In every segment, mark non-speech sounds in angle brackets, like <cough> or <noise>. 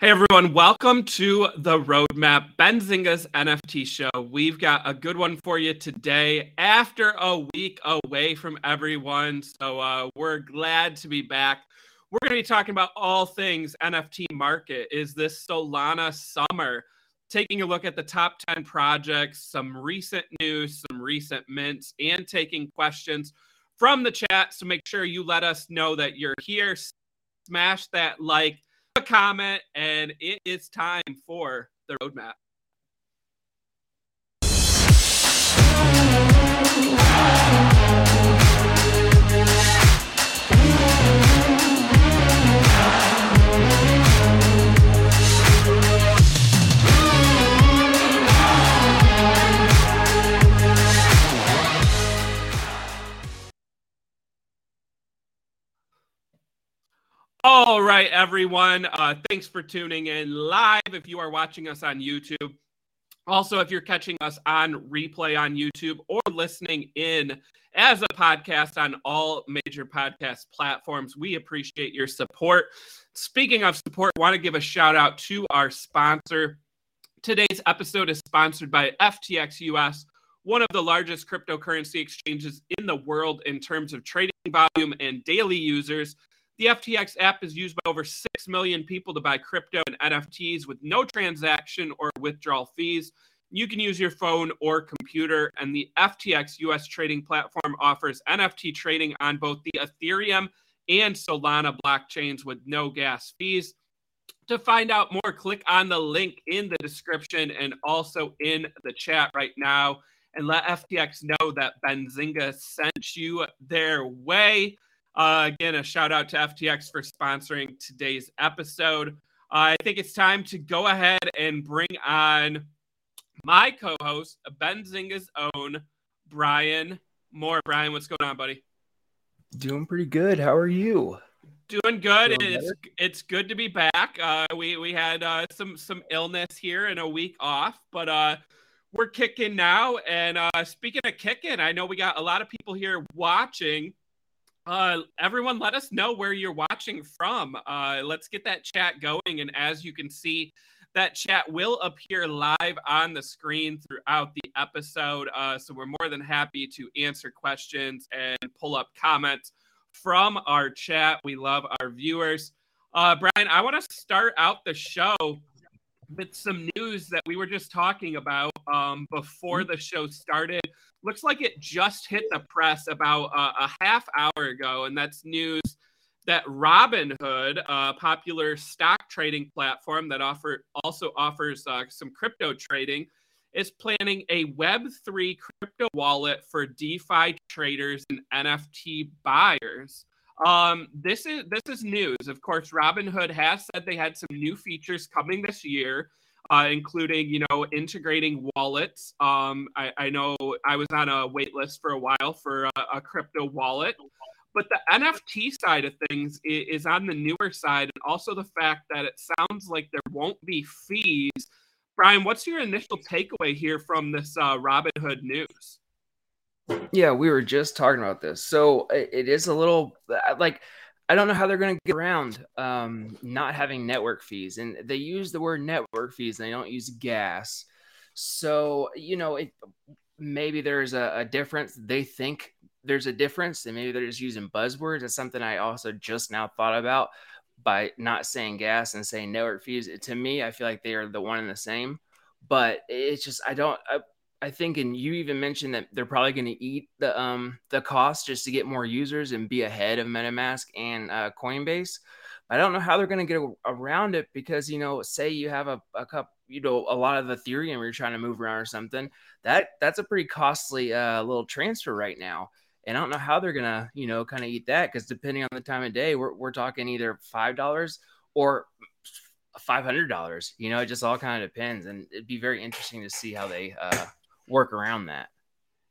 Hey everyone, welcome to the Roadmap Benzinga's NFT show. We've got a good one for you today after a week away from everyone. So uh, we're glad to be back. We're going to be talking about all things NFT market. Is this Solana summer? Taking a look at the top 10 projects, some recent news, some recent mints, and taking questions from the chat. So make sure you let us know that you're here. Smash that like a comment, and it is time for the roadmap. All right, everyone. Uh, thanks for tuning in live if you are watching us on YouTube. Also, if you're catching us on replay on YouTube or listening in as a podcast on all major podcast platforms, we appreciate your support. Speaking of support, I want to give a shout out to our sponsor. Today's episode is sponsored by FTX US, one of the largest cryptocurrency exchanges in the world in terms of trading volume and daily users. The FTX app is used by over 6 million people to buy crypto and NFTs with no transaction or withdrawal fees. You can use your phone or computer, and the FTX US trading platform offers NFT trading on both the Ethereum and Solana blockchains with no gas fees. To find out more, click on the link in the description and also in the chat right now and let FTX know that Benzinga sent you their way. Uh, again, a shout out to FTX for sponsoring today's episode. Uh, I think it's time to go ahead and bring on my co host, Benzinga's own Brian Moir. Brian, what's going on, buddy? Doing pretty good. How are you? Doing good. Doing it's it's good to be back. Uh, we we had uh, some some illness here and a week off, but uh, we're kicking now. And uh, speaking of kicking, I know we got a lot of people here watching. Uh, everyone, let us know where you're watching from. Uh, let's get that chat going. And as you can see, that chat will appear live on the screen throughout the episode. Uh, so we're more than happy to answer questions and pull up comments from our chat. We love our viewers. Uh, Brian, I want to start out the show with some news that we were just talking about um, before the show started looks like it just hit the press about uh, a half hour ago, and that's news that Robinhood, a popular stock trading platform that offer also offers uh, some crypto trading, is planning a Web3 crypto wallet for DeFi traders and NFT buyers. Um, this is this is news. Of course, Robinhood has said they had some new features coming this year uh, including you know integrating wallets. Um, I, I, know I was on a wait list for a while for a, a crypto wallet, but the NFT side of things is, is on the newer side, and also the fact that it sounds like there won't be fees. Brian, what's your initial takeaway here from this uh, Robinhood news? Yeah, we were just talking about this. So it is a little like I don't know how they're going to get around um, not having network fees. And they use the word network fees and they don't use gas. So, you know, it, maybe there's a, a difference. They think there's a difference and maybe they're just using buzzwords. That's something I also just now thought about by not saying gas and saying network fees. To me, I feel like they are the one and the same. But it's just, I don't, I, I think, and you even mentioned that they're probably going to eat the um the cost just to get more users and be ahead of MetaMask and uh, Coinbase. I don't know how they're going to get around it because you know, say you have a, a cup, you know, a lot of Ethereum you're trying to move around or something. That that's a pretty costly uh, little transfer right now. And I don't know how they're gonna, you know, kind of eat that because depending on the time of day, we're we're talking either five dollars or five hundred dollars. You know, it just all kind of depends, and it'd be very interesting to see how they uh, work around that.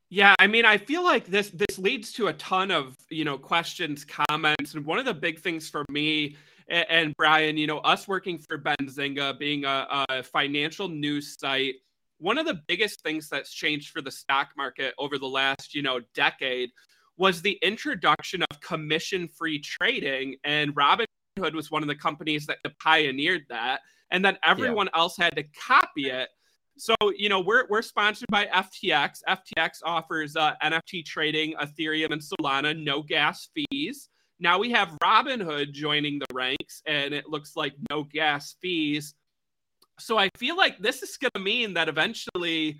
Yeah, I mean, I feel like this this leads to a ton of you know questions, comments, and one of the big things for me and, and Brian, you know, us working for Benzinga, being a, a financial news site, one of the biggest things that's changed for the stock market over the last you know decade was the introduction of commission-free trading, and Robinhood was one of the companies that pioneered that, and then everyone yeah. else had to copy it. So, you know, we're, we're sponsored by FTX. FTX offers uh, NFT trading, Ethereum, and Solana, no gas fees. Now we have Robinhood joining the ranks, and it looks like no gas fees. So I feel like this is going to mean that eventually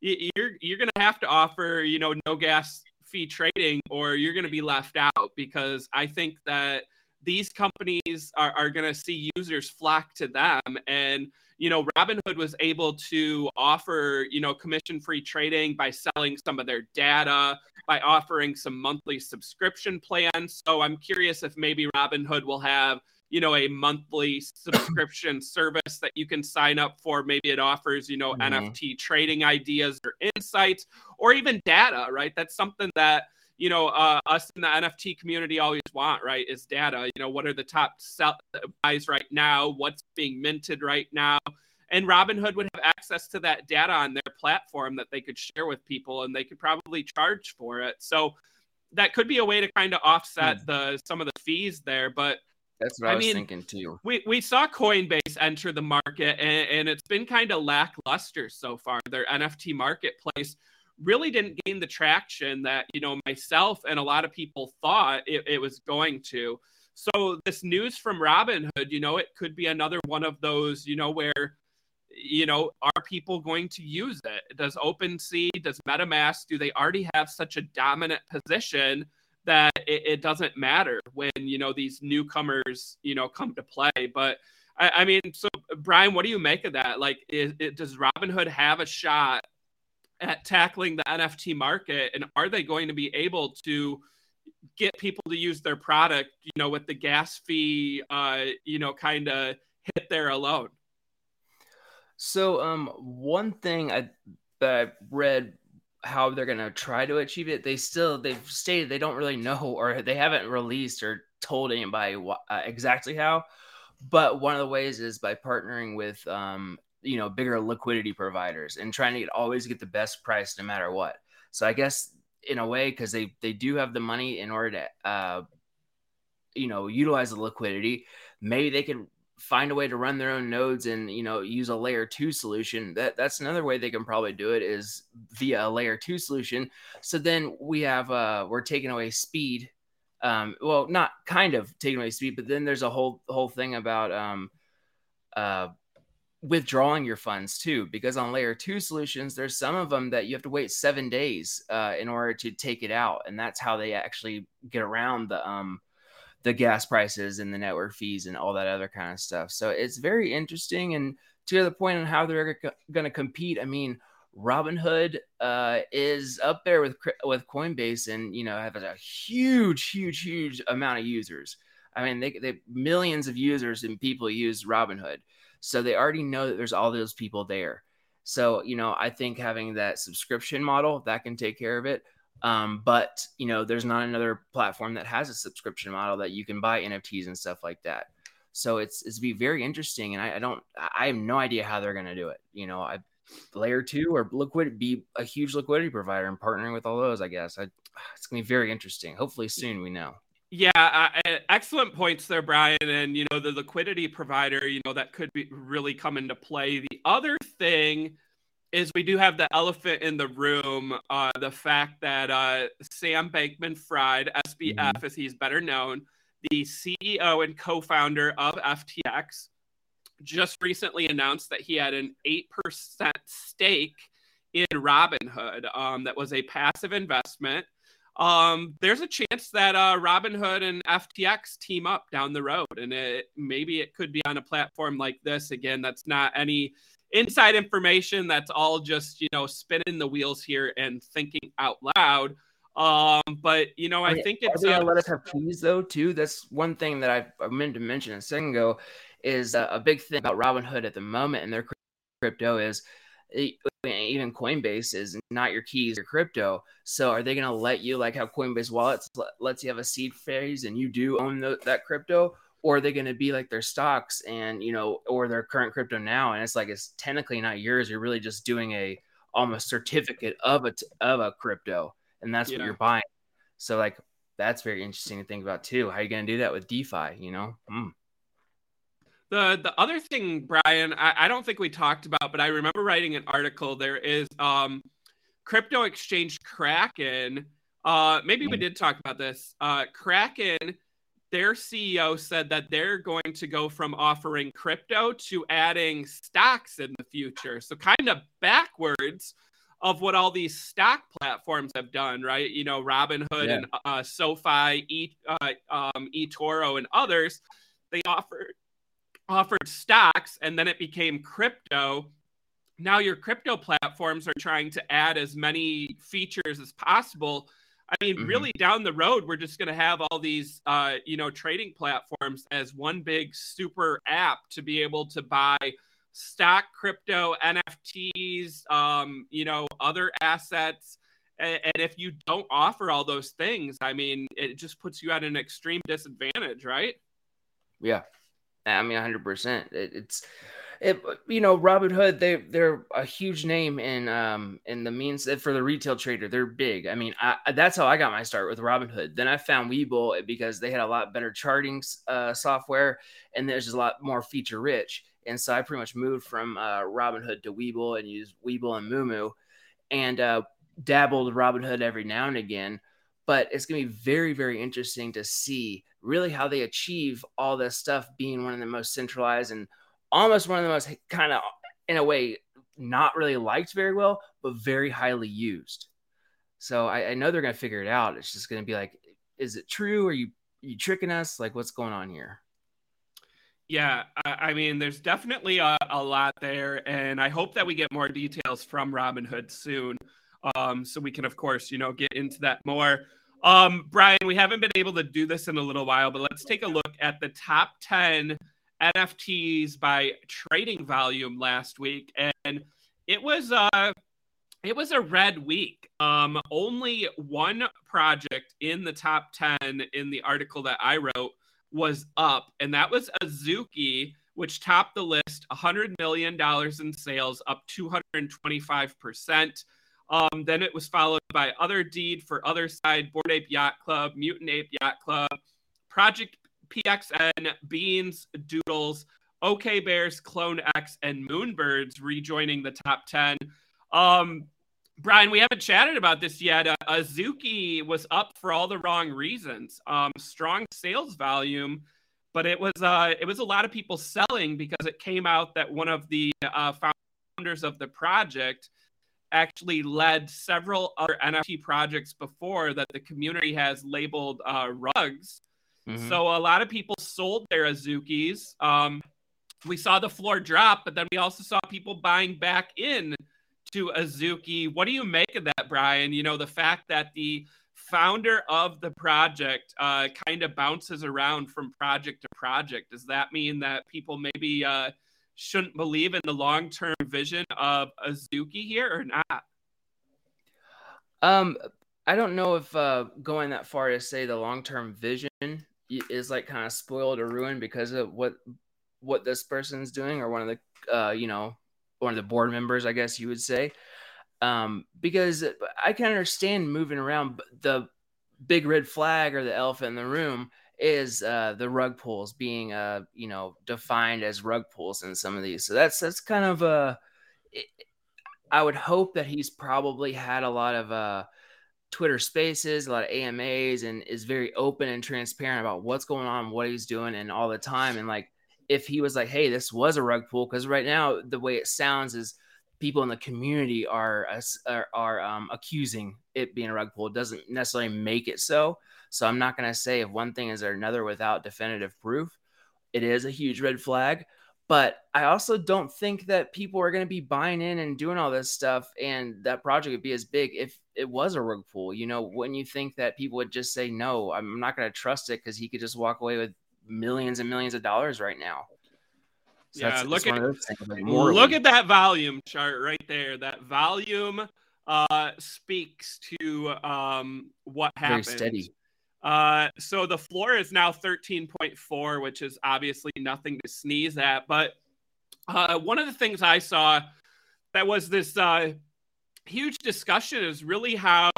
you're you're going to have to offer, you know, no gas fee trading, or you're going to be left out because I think that these companies are, are going to see users flock to them and you know, Robinhood was able to offer, you know, commission free trading by selling some of their data, by offering some monthly subscription plans. So I'm curious if maybe Robinhood will have, you know, a monthly subscription <coughs> service that you can sign up for. Maybe it offers, you know, mm-hmm. NFT trading ideas or insights or even data, right? That's something that, you know, uh, us in the NFT community always want, right? Is data. You know, what are the top sell- buys right now? What's being minted right now? And Robinhood would have access to that data on their platform that they could share with people, and they could probably charge for it. So that could be a way to kind of offset hmm. the some of the fees there. But that's what I, I was mean, thinking too. We we saw Coinbase enter the market, and, and it's been kind of lackluster so far. Their NFT marketplace really didn't gain the traction that you know myself and a lot of people thought it, it, was going to. So this news from robinhood you know it could be another one of those you know where you know are people going to use it? Does OpenSea does metamask do they already have such a dominant position that it, it doesn't matter when you know these newcomers you know come to play? But I, I mean so brian what do you make of that? Like is, it, does robinhood have a shot at tackling the NFT market, and are they going to be able to get people to use their product? You know, with the gas fee, uh, you know, kind of hit there alone. So, um, one thing I that I read how they're going to try to achieve it, they still they've stated they don't really know or they haven't released or told anybody uh, exactly how. But one of the ways is by partnering with um, you know bigger liquidity providers and trying to get always get the best price no matter what. So i guess in a way because they they do have the money in order to uh you know utilize the liquidity maybe they could find a way to run their own nodes and you know use a layer 2 solution. That that's another way they can probably do it is via a layer 2 solution. So then we have uh we're taking away speed um well not kind of taking away speed but then there's a whole whole thing about um uh withdrawing your funds too because on layer two solutions there's some of them that you have to wait seven days uh, in order to take it out and that's how they actually get around the um the gas prices and the network fees and all that other kind of stuff. So it's very interesting and to the point on how they're going to compete i mean robinhood uh, is up there with with coinbase and you know have a huge huge huge amount of users. I mean they, they millions of users and people use robinhood so they already know that there's all those people there. So, you know, I think having that subscription model that can take care of it. Um, but you know, there's not another platform that has a subscription model that you can buy NFTs and stuff like that. So it's it's be very interesting, and I, I don't I have no idea how they're gonna do it. You know, I layer two or liquid be a huge liquidity provider and partnering with all those. I guess I, it's gonna be very interesting. Hopefully soon we know. Yeah, uh, excellent points there, Brian. And you know, the liquidity provider, you know, that could be really come into play. The other thing is we do have the elephant in the room, uh, the fact that uh, Sam Bankman-Fried, SBF, mm-hmm. as he's better known, the CEO and co-founder of FTX, just recently announced that he had an eight percent stake in Robinhood. Um, that was a passive investment um, there's a chance that uh, Robinhood and FTX team up down the road, and it, maybe it could be on a platform like this. Again, that's not any inside information. That's all just you know spinning the wheels here and thinking out loud. Um, but you know, I, I think it's. Uh, let us have keys though too? That's one thing that I, I meant to mention a second ago. Is uh, a big thing about Robinhood at the moment and their crypto is even Coinbase is not your keys, your crypto. So are they going to let you, like how Coinbase wallets lets you have a seed phrase and you do own the, that crypto? Or are they going to be like their stocks and, you know, or their current crypto now? And it's like, it's technically not yours. You're really just doing a almost certificate of a, of a crypto. And that's yeah. what you're buying. So like, that's very interesting to think about too. How are you going to do that with DeFi, you know? Mm. The the other thing, Brian, I, I don't think we talked about, but I remember writing an article. There is um, crypto exchange Kraken. Uh, maybe we did talk about this. Uh, Kraken, their CEO said that they're going to go from offering crypto to adding stocks in the future. So kind of backwards of what all these stock platforms have done, right? You know, Robinhood yeah. and uh, SoFi, e, uh, um, eToro, and others. They offered offered stocks, and then it became crypto. Now your crypto platforms are trying to add as many features as possible. I mean, mm-hmm. really, down the road, we're just going to have all these, uh, you know, trading platforms as one big super app to be able to buy stock, crypto, NFTs, um, you know, other assets. And, and if you don't offer all those things, I mean, it just puts you at an extreme disadvantage, right? Yeah, I mean, hundred percent. It's it, you know, Robinhood, they they're a huge name in um in the means that for the retail trader, they're big. I mean, I, that's how I got my start with Robinhood. Then I found Webull because they had a lot better charting uh, software and there's just a lot more feature rich. And so I pretty much moved from uh, Robinhood to Webull and used Webull and Moomoo, and uh, dabbled Robinhood every now and again. But it's gonna be very very interesting to see really how they achieve all this stuff being one of the most centralized and almost one of the most kind of in a way not really liked very well, but very highly used. So I, I know they're gonna figure it out. It's just gonna be like, is it true? Are you are you tricking us? Like, what's going on here? Yeah, I mean, there's definitely a, a, lot there, and I hope that we get more details from Robinhood soon, um, so we can, of course, you know, get into that more. Um, Brian, we haven't been able to do this in a little while, but let's take a look at the top ten NFTs by trading volume last week, and it was uh it was a red week. Um, only one project in the top ten in the article that I wrote was up, and that was Azuki, which topped the list, $100 million in sales, up 225%. Um, then it was followed by Other Deed for Other Side, Bored Ape Yacht Club, Mutant Ape Yacht Club, Project PXN, Beans, Doodles, OK Bears, Clone X, and Moonbirds rejoining the top 10. Um, Brian, we haven't chatted about this yet. Uh, Azuki was up for all the wrong reasons. Um, strong sales volume, but it was uh, it was a lot of people selling because it came out that one of the uh, founders of the project actually led several other NFT projects before that the community has labeled uh, rugs. Mm-hmm. So a lot of people sold their Azukis. Um, we saw the floor drop, but then we also saw people buying back in to Azuki. What do you make of that, Brian? You know, the fact that the founder of the project uh, kind of bounces around from project to project. Does that mean that people maybe uh, shouldn't believe in the long term vision of Azuki here or not? Um, I don't know if uh, going that far to say the long term vision is like kind of spoiled or ruined because of what what this person's doing or one of the uh, you know one of the board members, I guess you would say. Um, because I can understand moving around, but the big red flag or the elephant in the room is uh, the rug pulls being uh, you know defined as rug pulls in some of these. So that's that's kind of a. I would hope that he's probably had a lot of uh, Twitter Spaces, a lot of AMAs, and is very open and transparent about what's going on, what he's doing, and all the time. And like if he was like, hey, this was a rug pull, because right now the way it sounds is people in the community are are, are um, accusing it being a rug pull. It doesn't necessarily make it so. So I'm not going to say if one thing is or another without definitive proof. It is a huge red flag, but I also don't think that people are going to be buying in and doing all this stuff, and that project would be as big if it was a rug pull. You know, when you think that people would just say no, I'm not going to trust it because he could just walk away with millions and millions of dollars right now. So yeah, look at look at that volume chart right there. That volume uh, speaks to um, what happened. Very steady. Uh, so the floor is now 13.4, which is obviously nothing to sneeze at. But uh, one of the things I saw that was this uh, huge discussion is really how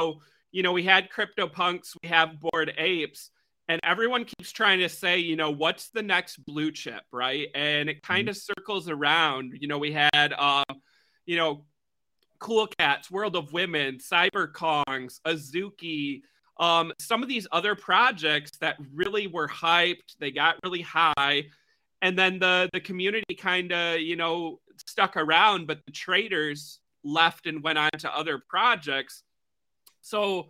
you know we had CryptoPunks, we have Bored Apes, and everyone keeps trying to say, you know, what's the next blue chip, right? And it kind of mm-hmm. circles around. You know, we had, um, you know, Cool Cats, World of Women, Cyber Kongs, Azuki, um, some of these other projects that really were hyped, they got really high, and then the the community kind of you know stuck around, but the traders left and went on to other projects. So,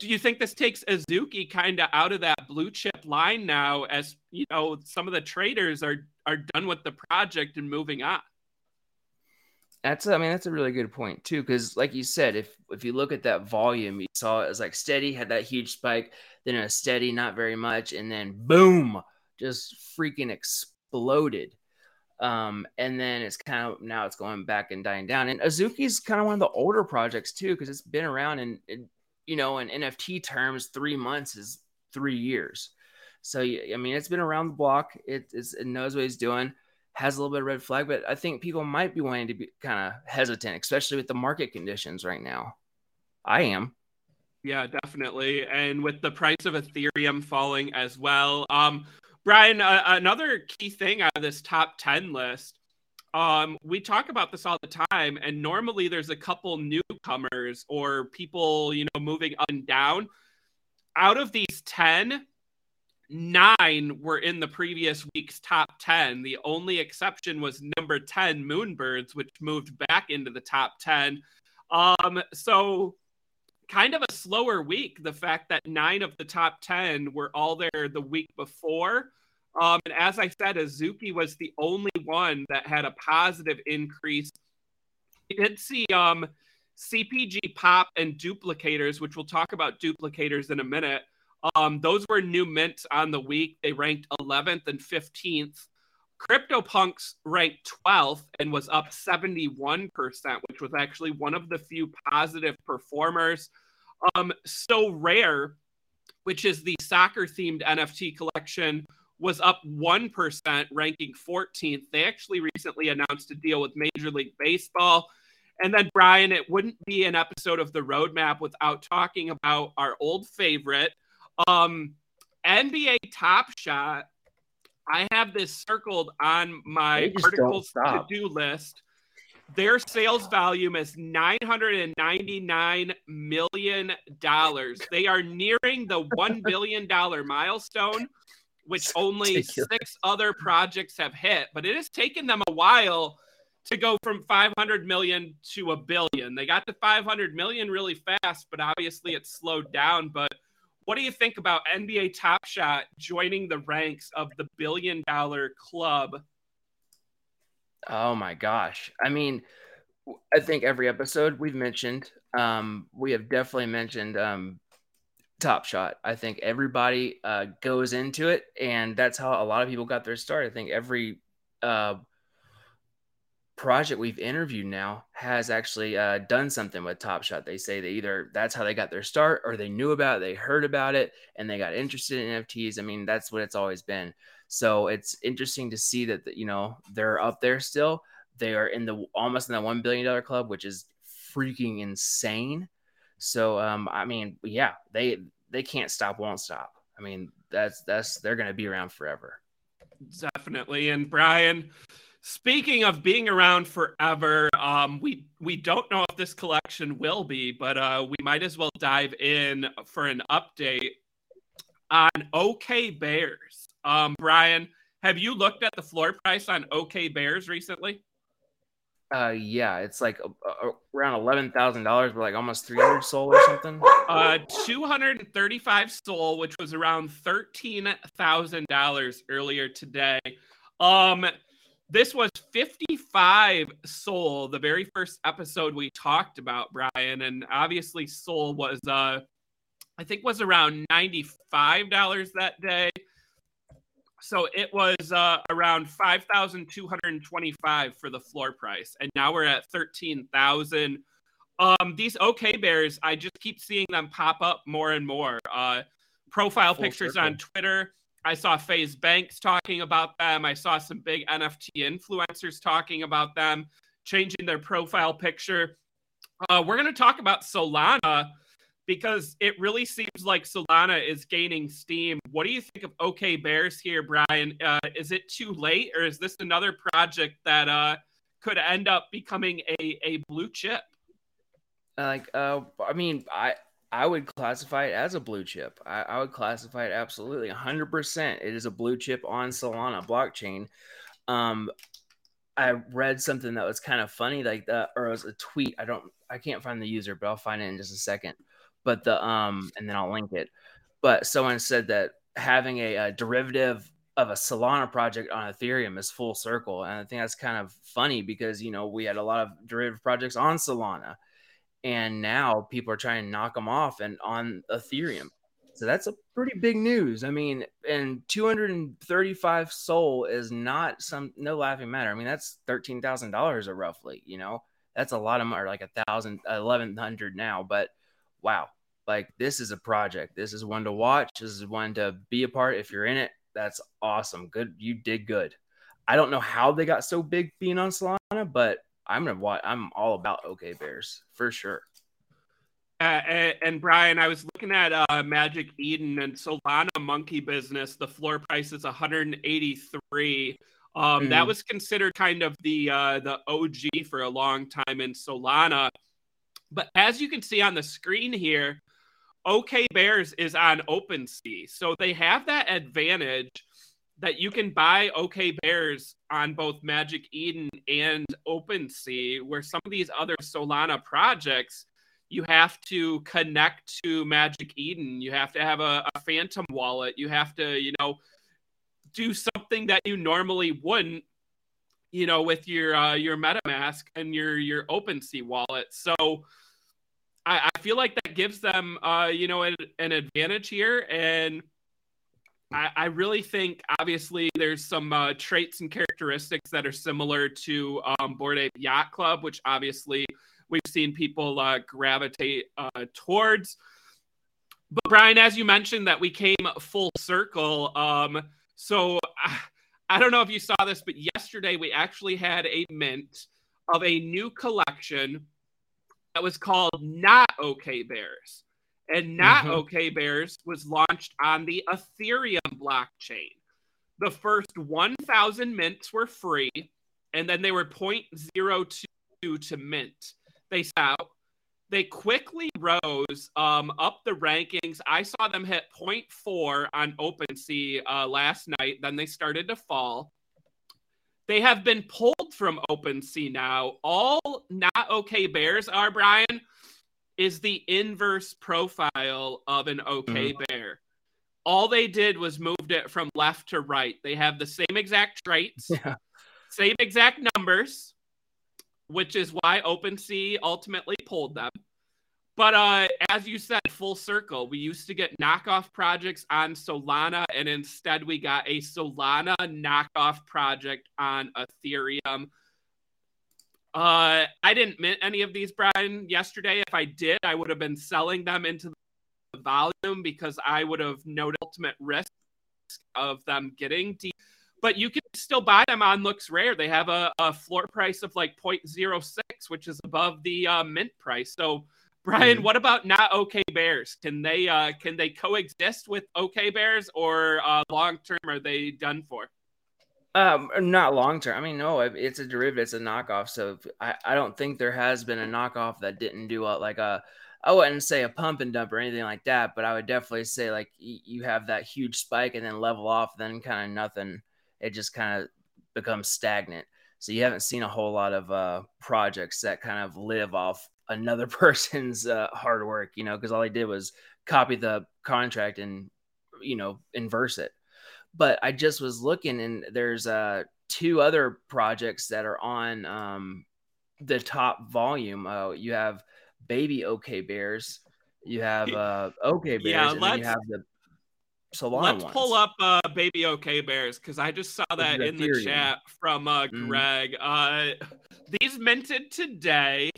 do you think this takes Azuki kind of out of that blue chip line now, as you know some of the traders are are done with the project and moving on? That's I mean that's a really good point too because like you said if if you look at that volume you saw it was like steady had that huge spike then a steady not very much and then boom just freaking exploded. Um and then it's kind of now it's going back and dying down. And Azuki's kind of one of the older projects too because it's been around and you know in NFT terms 3 months is 3 years. So I mean it's been around the block. It, it knows what he's doing has a little bit of red flag, but I think people might be wanting to be kind of hesitant, especially with the market conditions right now. I am. Yeah, definitely. And with the price of Ethereum falling as well. Um, Brian, uh, another key thing out of this top 10 list, um, we talk about this all the time, and normally there's a couple newcomers or people, you know, moving up and down. Out of these 10, nine were in the previous week's top 10. The only exception was number 10, Moonbirds, which moved back into the top 10. Um, so kind of a slower week. The fact that nine of the top 10 were all there the week before. Um, and as I said, Azuki was the only one that had a positive increase. We did see um, CPG Pop and Duplicators, which we'll talk about duplicators in a minute um, those were new mints on the week. They ranked 11th and 15th. CryptoPunks ranked 12th and was up 71%, which was actually one of the few positive performers. Um, Sorare, which is the soccer themed NFT collection, was up 1%, ranking 14th. They actually recently announced a deal with Major League Baseball. And then, Brian, it wouldn't be an episode of the roadmap without talking about our old favorite, um, NBA Top Shot. I have this circled on my articles to do list. Their sales volume is $999 million. They are nearing the $1 <laughs> billion milestone, which only six other projects have hit. But it has taken them a while to go from 500 million to a billion. They got to 500 million really fast, but obviously it's slowed down. But what do you think about NBA Top Shot joining the ranks of the billion dollar club? Oh my gosh. I mean, I think every episode we've mentioned, um, we have definitely mentioned um, Top Shot. I think everybody uh, goes into it, and that's how a lot of people got their start. I think every uh, project we've interviewed now has actually uh, done something with Top Shot. They say they either that's how they got their start, or they knew about it, they heard about it, and they got interested in NFTs. I mean, that's what it's always been. So it's interesting to see that you know they're up there still. They are in the almost in the one billion dollar club, which is freaking insane. So um, I mean, yeah, they they can't stop, won't stop. I mean, that's that's they're going to be around forever. Definitely. And Brian, Speaking of being around forever, um, we we don't know if this collection will be, but uh, we might as well dive in for an update on OK Bears. Um, Brian, have you looked at the floor price on OK Bears recently? Uh, yeah, it's like uh, around eleven thousand dollars, but like almost three hundred SOL or something. Uh, two hundred and thirty-five SOL, which was around thirteen thousand dollars earlier today. Um, this was 55 SOL, the very first episode we talked about, Brian. And obviously, SOL was, uh, I think, was around $95 that day. So it was uh, around 5,225 for the floor price. And now we're at 13,000. Um, these OK Bears, I just keep seeing them pop up more and more. Uh, profile Full pictures circle. on Twitter I saw FaZe Banks talking about them. I saw some big NFT influencers talking about them, changing their profile picture. Uh, we're going to talk about Solana, because it really seems like Solana is gaining steam. What do you think of OK Bears here, Brian? Uh, is it too late, or is this another project that uh, could end up becoming a, a blue chip? Like, uh, I mean, I I would classify it as a blue chip. I, I would classify it absolutely 100%. It is a blue chip on Solana blockchain. Um, I read something that was kind of funny, like that, or it was a tweet. I don't, I can't find the user, but I'll find it in just a second. But the um, and then I'll link it. But someone said that having a, a derivative of a Solana project on Ethereum is full circle, and I think that's kind of funny because you know we had a lot of derivative projects on Solana and now people are trying to knock them off and on Ethereum. So that's a pretty big news. I mean, and 235 SOL is not some no laughing matter. I mean, that's thirteen thousand dollars or roughly. You know, that's a lot of money, like a thousand, eleven hundred now. But wow, like this is a project. This is one to watch. This is one to be a part. If you're in it, that's awesome. Good, you did good. I don't know how they got so big being on Solana, but I'm gonna watch. I'm all about OK Bears for sure. Uh, and, and, Brian, I was looking at uh, Magic Eden and Solana Monkey Business. The floor price is 183. Um, mm. That was considered kind of the uh, the OG for a long time in Solana. But as you can see on the screen here, OK Bears is on OpenSea, so they have that advantage that you can buy OK Bears on both Magic Eden and OpenSea, where some of these other Solana projects you have to connect to Magic Eden. You have to have a, a Phantom wallet. You have to, you know, do something that you normally wouldn't, you know, with your uh, your MetaMask and your your OpenSea wallet. So I, I feel like that gives them, uh, you know, an, an advantage here and I, I really think obviously there's some uh, traits and characteristics that are similar to um, Bored Ape Yacht Club, which obviously we've seen people uh, gravitate uh, towards. But Brian, as you mentioned, that we came full circle. Um, so I, <sighs> I don't know if you saw this, but yesterday we actually had a mint of a new collection that was called Not Okay Bears and not mm-hmm. OK Bears was launched on the Ethereum blockchain. The first 1,000 mints were free, and then they were 0.02 to mint. They out. They quickly rose um, up the rankings. I saw them hit 0.4 on OpenSea uh, last night. Then they started to fall. They have been pulled from OpenSea now. All not okay bears are, Brian, is the inverse profile of an okay mm-hmm. bear. All they did was moved it from left to right. They have the same exact traits, <laughs> yeah. same exact numbers, which is why OpenSea ultimately pulled them. But uh, as you said, full circle, we used to get knockoff projects on Solana, and instead we got a Solana knockoff project on Ethereum. Uh, I didn't mint any of these, Brian, yesterday. If I did, I would have been selling them into the volume because I would have no ultimate risk of them getting deep. But you can still buy them on LooksRare. They have a, a floor price of like 0.06, which is above the uh, mint price. So, Brian, mm-hmm. what about not OK Bears? Can they uh, can they coexist with OK Bears, or uh, long term are they done for? Um, not long term. I mean, no, it's a derivative, it's a knockoff. So I, I don't think there has been a knockoff that didn't do a, like a, I wouldn't say a pump and dump or anything like that, but I would definitely say like you have that huge spike and then level off, then kind of nothing. It just kind of becomes stagnant. So you haven't seen a whole lot of uh, projects that kind of live off <laughs> another person's uh, hard work, you know, because all he did was copy the contract and, you know, inverse it but I just was looking and there's uh two other projects that are on um the top volume. Uh, you have Baby OK Bears, you have uh OK Bears, yeah, and then you have the Solana Let's ones. pull up uh, Baby OK Bears because I just saw that in the chat from uh, mm-hmm. Greg. Mm. Uh, these minted today.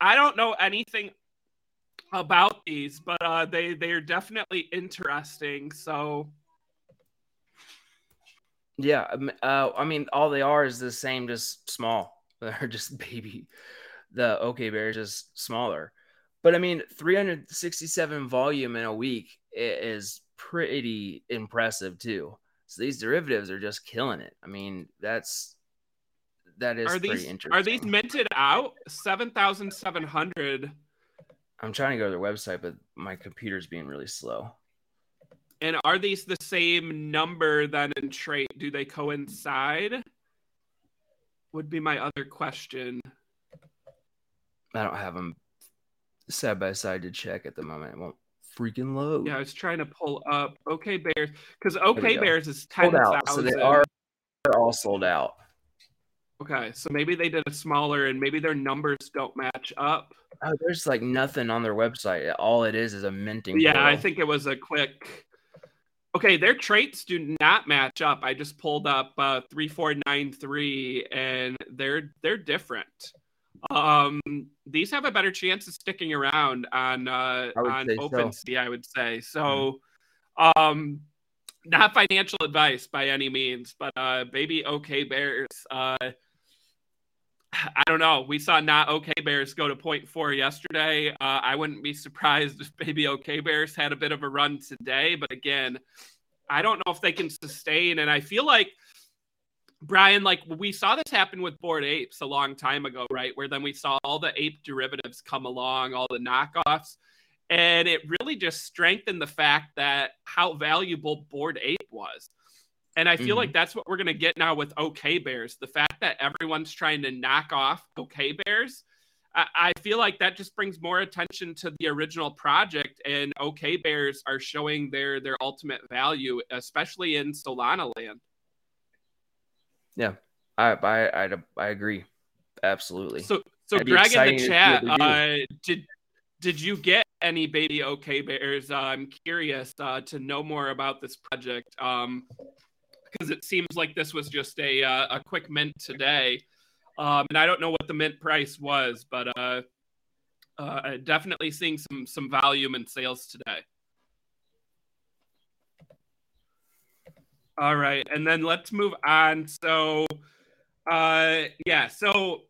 I don't know anything about these, but uh, they they are definitely interesting. So yeah, uh, I mean, all they are is the same, just small. <laughs> They're just baby. The OK Bear is just smaller. But I mean, 367 volume in a week is pretty impressive too. So these derivatives are just killing it. I mean, that's that is are these are these minted out seven thousand seven hundred? I'm trying to go to their website, but my computer's being really slow. And are these the same number then in trait? Do they coincide? Would be my other question. I don't have them side by side to check at the moment. It won't freaking load. Yeah, I was trying to pull up OK Bears because OK Bears is ten thousand. So they are they're all sold out. Okay, so maybe they did a smaller, and maybe their numbers don't match up. Oh, there's like nothing on their website. All it is is a minting. Yeah, I think it was a quick. Okay, their traits do not match up. I just pulled up uh, three four nine three, and they're they're different. Um, these have a better chance of sticking around on uh, on OpenSea, so. I would say. So, um, not financial advice by any means, but uh, baby OK Bears. Uh, I don't know. We saw not OK Bears go to point four yesterday. Uh, I wouldn't be surprised if maybe OK Bears had a bit of a run today. But again, I don't know if they can sustain. And I feel like Brian, like we saw this happen with Bored Apes a long time ago, right? Where then we saw all the ape derivatives come along, all the knockoffs. And it really just strengthened the fact that how valuable Bored Ape was. And I feel mm-hmm. like that's what we're going to get now with OK Bears. The fact that everyone's trying to knock off OK Bears, I, I feel like that just brings more attention to the original project. And OK Bears are showing their their ultimate value, especially in Solana land. Yeah, I I I, I agree, absolutely. So so Greg in the chat, uh, did did you get any baby OK Bears? Uh, I'm curious uh, to know more about this project. Um, because it seems like this was just a uh, a quick mint today, um, and I don't know what the mint price was, but uh, uh, definitely seeing some some volume in sales today. All right, and then let's move on. So, uh, yeah, so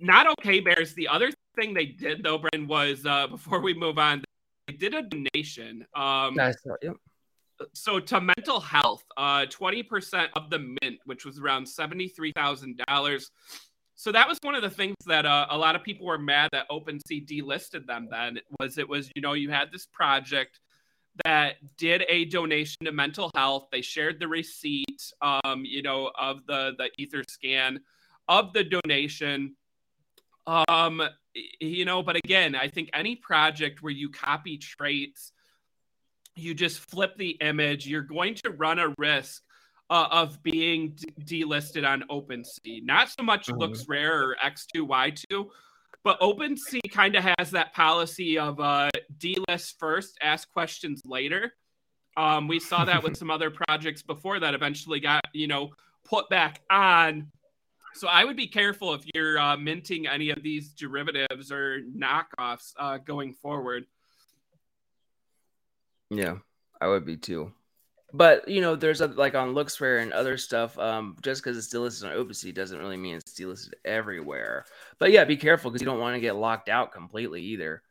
not OK Bears. The other thing they did though, Bryn, was uh, before we move on, they did a donation. Um, nice. Yep so to mental health, uh, 20% of the mint, which was around $73,000. So that was one of the things that uh, a lot of people were mad that OpenSea delisted them then was it was, you know, you had this project that did a donation to mental health. They shared the receipt, um, you know, of the, the Etherscan of the donation. Um, you know, but again, I think any project where you copy traits you just flip the image, you're going to run a risk uh, of being d- delisted on OpenSea. Not so much mm-hmm. LooksRare or X2Y2, but OpenSea kind of has that policy of uh, delist first, ask questions later. Um, we saw that with <laughs> some other projects before that eventually got, you know, put back on. So I would be careful if you're uh, minting any of these derivatives or knockoffs uh, going forward. Yeah, I would be too. But you know, there's a, like on LooksRare and other stuff. Um, just because it's delisted on OpenSea doesn't really mean it's delisted everywhere. But yeah, be careful because you don't want to get locked out completely either.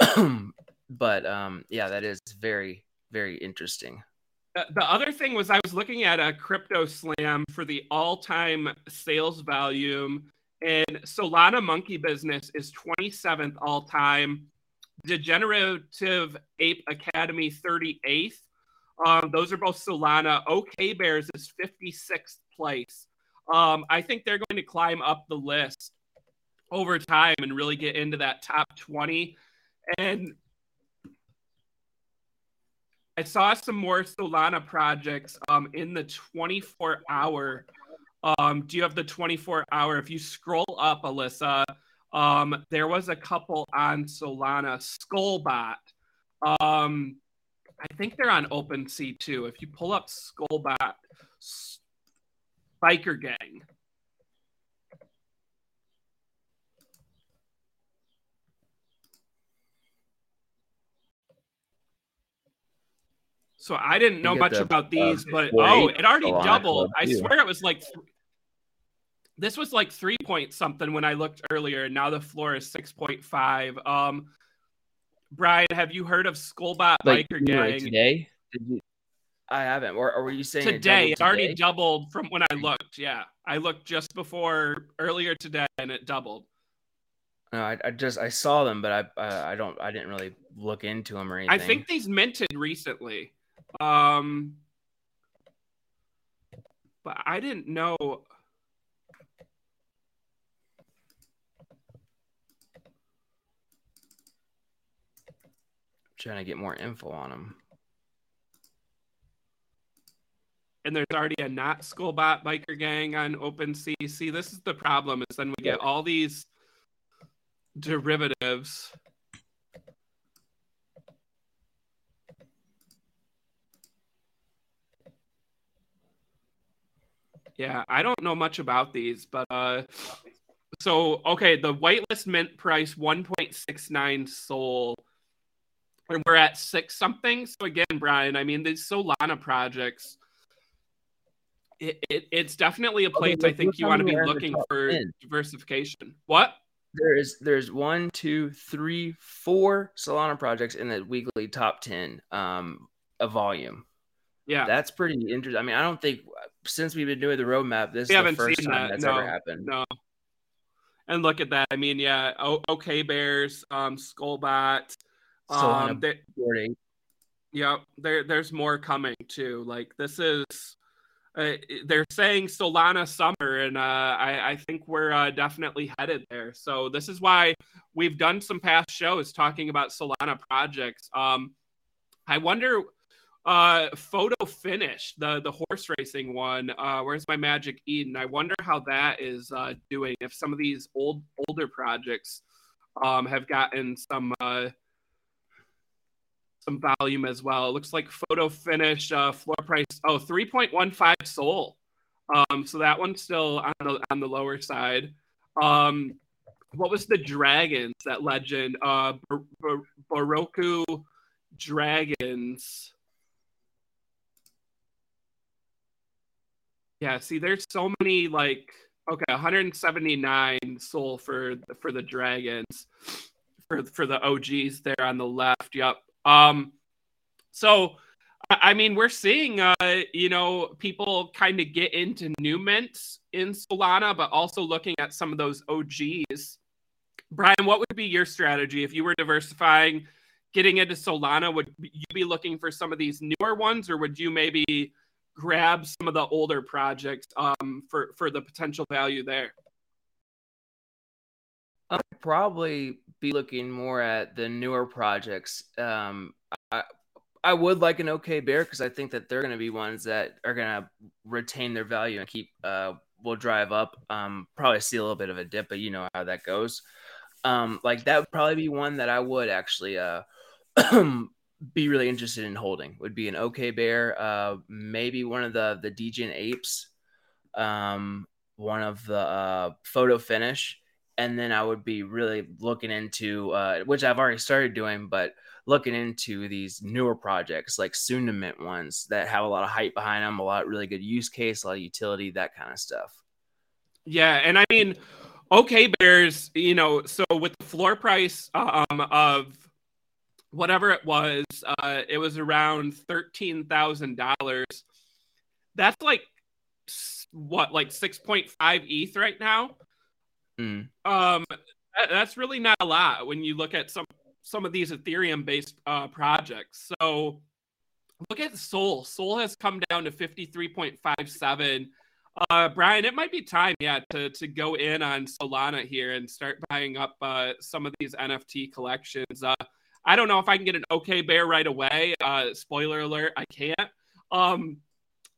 <clears throat> but um, yeah, that is very very interesting. The other thing was I was looking at a CryptoSlam for the all-time sales volume, and Solana Monkey Business is 27th all-time. Degenerative Ape Academy 38th. Um, those are both Solana. OK Bears is 56th place. Um, I think they're going to climb up the list over time and really get into that top 20. And I saw some more Solana projects um, in the 24 hour. Um, do you have the 24 hour? If you scroll up, Alyssa, um, there was a couple on Solana, Skullbot. Um, I think they're on OpenSea too. If you pull up Skullbot, Biker Gang. So I didn't know much the, about these, uh, but oh, it already doubled. I swear it was like this was like three point something when I looked earlier. And now the floor is six point five. Um, Brian, have you heard of Skullbot Like Biker you were Gang? today? Did you, I haven't. Or, or were you saying it Today, doubled it's already doubled from when I looked. Yeah, I looked just before earlier today, and it doubled. No, I, I just I saw them, but I I, I don't I didn't really look into them or anything. I think these minted recently. Um, but I didn't know. Trying to get more info on them. and there's already a not Skullbot biker gang on OpenSea. See, this is the problem is then we get all these derivatives. Yeah, I don't know much about these, but uh so okay, the whitelist mint price 1.69 SOL. And we're at six something. So again, Brian, I mean these Solana projects it, it, it's definitely a place look- I think you want to be are in the looking for 10. diversification. What? There is there's one, two, three, four Solana projects in the weekly top ten um of volume. Yeah. That's pretty interesting. I mean, I don't think since we've been doing the roadmap, this We is the first time that, that's no, ever happened. No. And look at that. I mean, yeah, o- okay bears, um, Skullbot. Um, they, yeah, there there's more coming too. Like this is uh, they're saying Solana summer, and uh, I, I think we're uh, definitely headed there. So this is why we've done some past shows talking about Solana projects. Um, I wonder, uh, photo finish the the horse racing one. Uh, where's my Magic Eden? I wonder how that is uh, doing. If some of these old older projects um, have gotten some. Some volume as well. It looks like photo finish uh, floor price oh 3.15 SOL. Um, so that one's still on the on the lower side. Um, what was the dragons that legend? Uh, Bar- Bar- Boryoku dragons. Yeah, see, there's so many like okay, 179 SOL for for the dragons for for the OGs there on the left. Yep. Um, so I mean, we're seeing uh, you know, people kind of get into new mints in Solana, but also looking at some of those OGs. Brian, what would be your strategy if you were diversifying, getting into Solana? Would you be looking for some of these newer ones, or would you maybe grab some of the older projects um, for for the potential value there? I'd probably be looking more at the newer projects. Um, I I would like an OK Bear because I think that they're going to be ones that are going to retain their value and keep uh will drive up. Um, probably see a little bit of a dip, but you know how that goes. Um, like that would probably be one that I would actually uh <clears throat> be really interested in holding. Would be an OK Bear, uh, maybe one of the the Degen Apes, um, one of the uh, Photo Finish and then I would be really looking into uh, which I've already started doing, but looking into these newer projects like soon to mint ones that have a lot of hype behind them, a lot of really good use case, a lot of utility, that kind of stuff. Yeah, and I mean, okay, Bears, you know, so with the floor price um, of whatever it was, uh, it was around thirteen thousand dollars. That's like what, like six point five ETH right now. Mm. Um, that- that's really not a lot when you look at some some of these Ethereum based uh, projects. So look at SOL. SOL has come down to fifty three point five seven. Uh, Brian, it might be time, yeah, to to go in on Solana here and start buying up uh, some of these NFT collections. Uh, I don't know if I can get an OK Bear right away. Uh, spoiler alert, I can't. Um,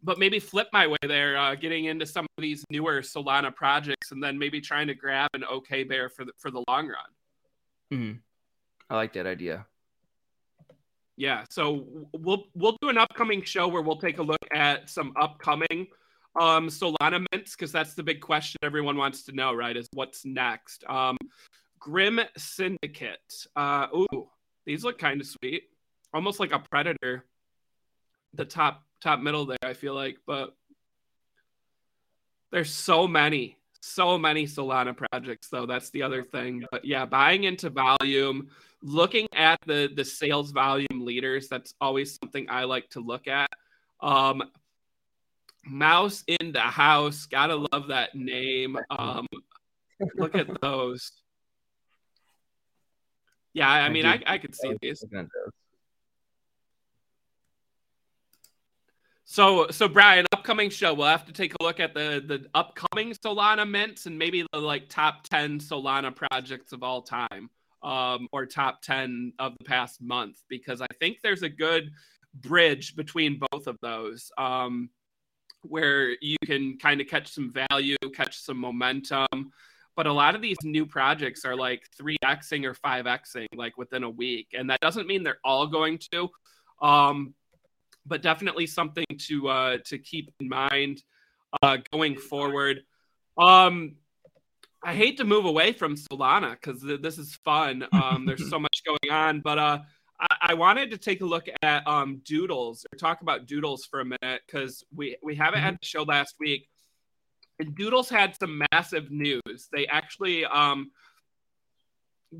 but maybe flip my way there, uh, getting into some of these newer Solana projects, and then maybe trying to grab an OK Bear for the for the long run. Mm. I like that idea. Yeah, so we'll we'll do an upcoming show where we'll take a look at some upcoming um Solana mints because that's the big question everyone wants to know, right? Is what's next? Um Grim Syndicate. Uh ooh, these look kind of sweet. Almost like a predator. The top top middle there, I feel like, but there's so many, so many Solana projects, though. That's the other thing. But yeah, buying into volume, looking at the the sales volume leaders. That's always something I like to look at. Um, Mouse in the house. Gotta love that name. Um, look at those. Yeah, I mean, I, I could see these. So, so Brian, upcoming show, we'll have to take a look at the the upcoming Solana mints and maybe the like top ten Solana projects of all time, um, or top ten of the past month, because I think there's a good bridge between both of those, um, where you can kind of catch some value, catch some momentum. But a lot of these new projects are like three xing or five xing like within a week, and that doesn't mean they're all going to. Um, but definitely something to uh, to keep in mind uh, going forward. Um, I hate to move away from Solana because th- this is fun. <laughs> Um, there's so much going on, but uh, I-, I wanted to take a look at um, Doodles or talk about Doodles for a minute because we we haven't had the show last week. And Doodles had some massive news. They actually um,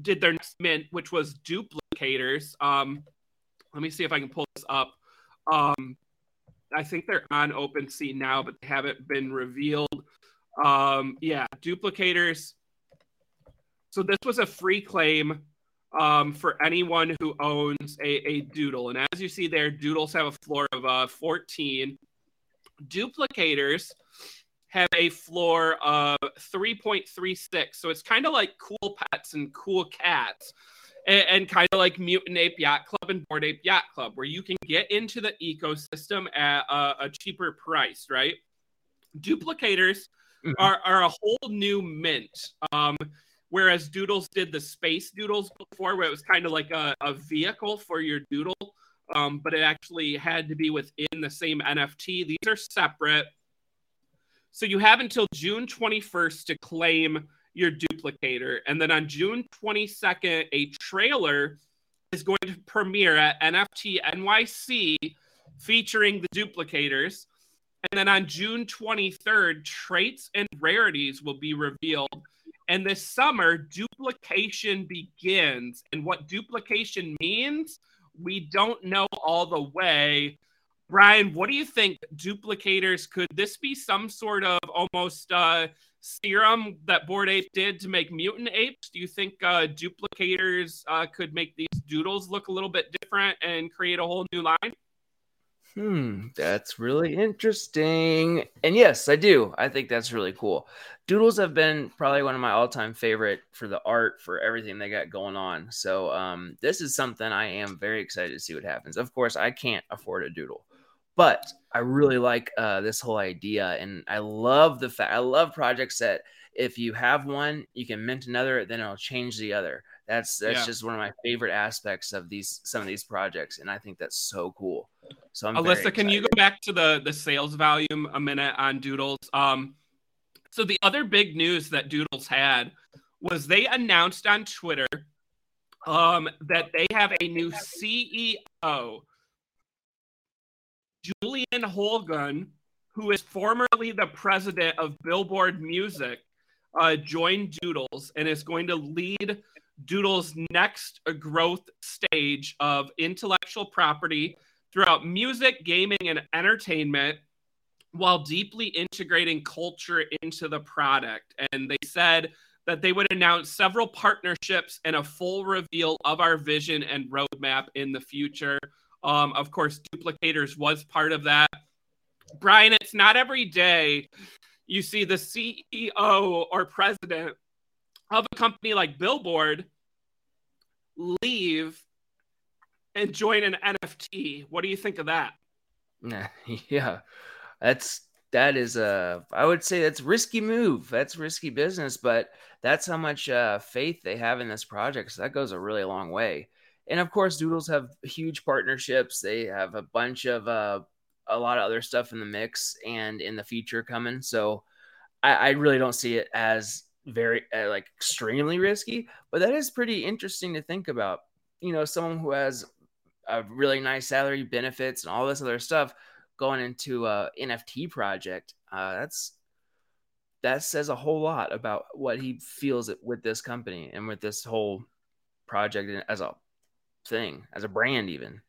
did their next mint, which was duplicators. Um, let me see if I can pull this up. Um, I think they're on OpenSea now, but they haven't been revealed. Um, yeah, duplicators. So this was a free claim um, for anyone who owns a, a, doodle. And as you see there, doodles have a floor of uh, 14. Duplicators have a floor of 3.36. So it's kind of like cool pets and cool cats and, and kind of like Mutant Ape Yacht Club and Bored Ape Yacht Club, where you can get into the ecosystem at a, a cheaper price, right? Duplicators mm-hmm. are, are a whole new mint. Um, whereas Doodles did the space Doodles before, where it was kind of like a, a vehicle for your Doodle, um, but it actually had to be within the same NFT. These are separate. So you have until June 21st to claim your duplicator. And then on June 22nd, a trailer is going to premiere at NFT NYC featuring the duplicators. And then on June 23rd, traits and rarities will be revealed. And this summer, duplication begins. And what duplication means, we don't know all the way. Brian, what do you think? Duplicators, could this be some sort of almost uh, serum that Bored Ape did to make mutant apes? Do you think uh, duplicators uh, could make these doodles look a little bit different and create a whole new line? Hmm, that's really interesting. And yes, I do. I think that's really cool. Doodles have been probably one of my all-time favorite for the art for everything they got going on. So um, this is something I am very excited to see what happens. Of course, I can't afford a doodle, but I really like uh, this whole idea, and I love the fact I love projects that if you have one, you can mint another, then it'll change the other. That's that's yeah. just one of my favorite aspects of these some of these projects, and I think that's so cool. So, I'm Alyssa, can you go back to the the sales volume a minute on Doodles? Um, so the other big news that Doodles had was they announced on Twitter um, that they have a new CEO Julian Holguin, who is formerly the president of Billboard Music, uh, joined Doodles and is going to lead Doodles' next growth stage of intellectual property throughout music, gaming, and entertainment while deeply integrating culture into the product. And they said that they would announce several partnerships and a full reveal of our vision and roadmap in the future. Um, of course, Duplicators was part of that. Brian, it's not every day you see the CEO or president of a company like Billboard leave and join an NFT. What do you think of that? <laughs> Yeah, that's that is a I would say that's risky move. That's risky business, but that's how much uh, faith they have in this project. So that goes a really long way. And of course, Doodles have huge partnerships. They have a bunch of uh, a lot of other stuff in the mix and in the future coming. So I, I really don't see it as very uh, like extremely risky, but that is pretty interesting to think about. You know, someone who has a really nice salary, benefits, and all this other stuff going into a NFT project. Uh, that's that says a whole lot about what he feels with this company and with this whole project as a thing, as a brand, even.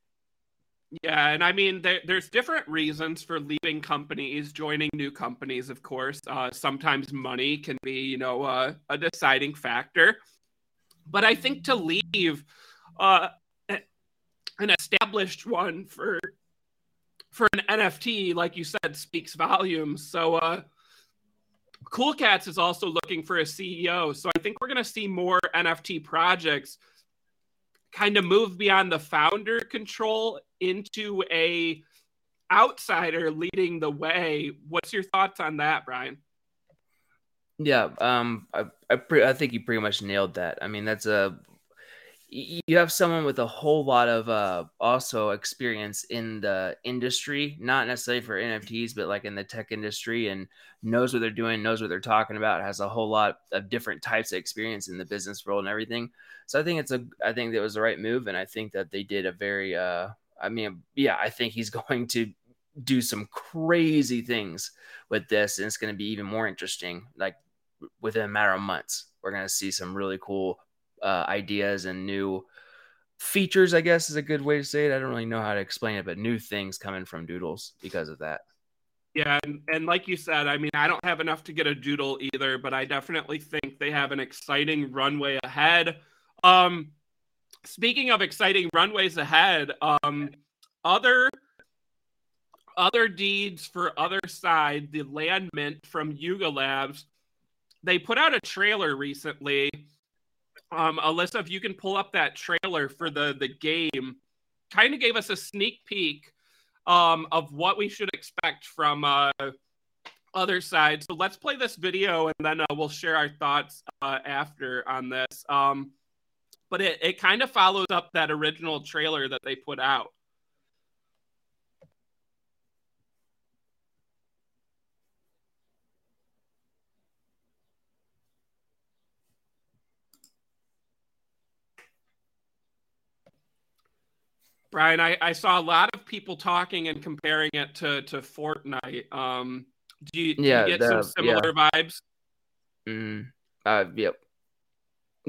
Yeah, and I mean, there, there's different reasons for leaving companies, joining new companies. Of course, uh, sometimes money can be, you know, uh, a deciding factor. But I think to leave uh, an established one for for an NFT, like you said, speaks volumes. So, uh, Cool Cats is also looking for a CEO. So I think we're going to see more NFT projects kind of move beyond the founder control into a outsider leading the way. What's your thoughts on that, Brian? Yeah, um, I I, pre- I think you pretty much nailed that. I mean, that's a you have someone with a whole lot of uh, also experience in the industry, not necessarily for NFTs, but like in the tech industry, and knows what they're doing, knows what they're talking about, has a whole lot of different types of experience in the business world and everything. So I think it's a, I think that was the right move, and I think that they did a very, uh, I mean, yeah, I think he's <laughs> going to do some crazy things with this, and it's going to be even more interesting. Like within a matter of months, we're going to see some really cool uh, ideas and new features, I guess is a good way to say it. I don't really know how to explain it, but new things coming from Doodles because of that. Yeah, and, and like you said, I mean, I don't have enough to get a doodle either, but I definitely think they have an exciting runway ahead. Um, speaking of exciting runways ahead, um, other Otherdeeds for Otherside, the land mint from Yuga Labs, they put out a trailer recently um, Alyssa, if you can pull up that trailer for the the game, kind of gave us a sneak peek um, of what we should expect from uh, Otherside. So let's play this video and then uh, we'll share our thoughts uh, after on this. Um, but it, it kind of follows up that original trailer that they put out. Brian, I, I saw a lot of people talking and comparing it to to Fortnite. Um, do you, do yeah, you get some similar yeah. vibes? Mm, uh, yep.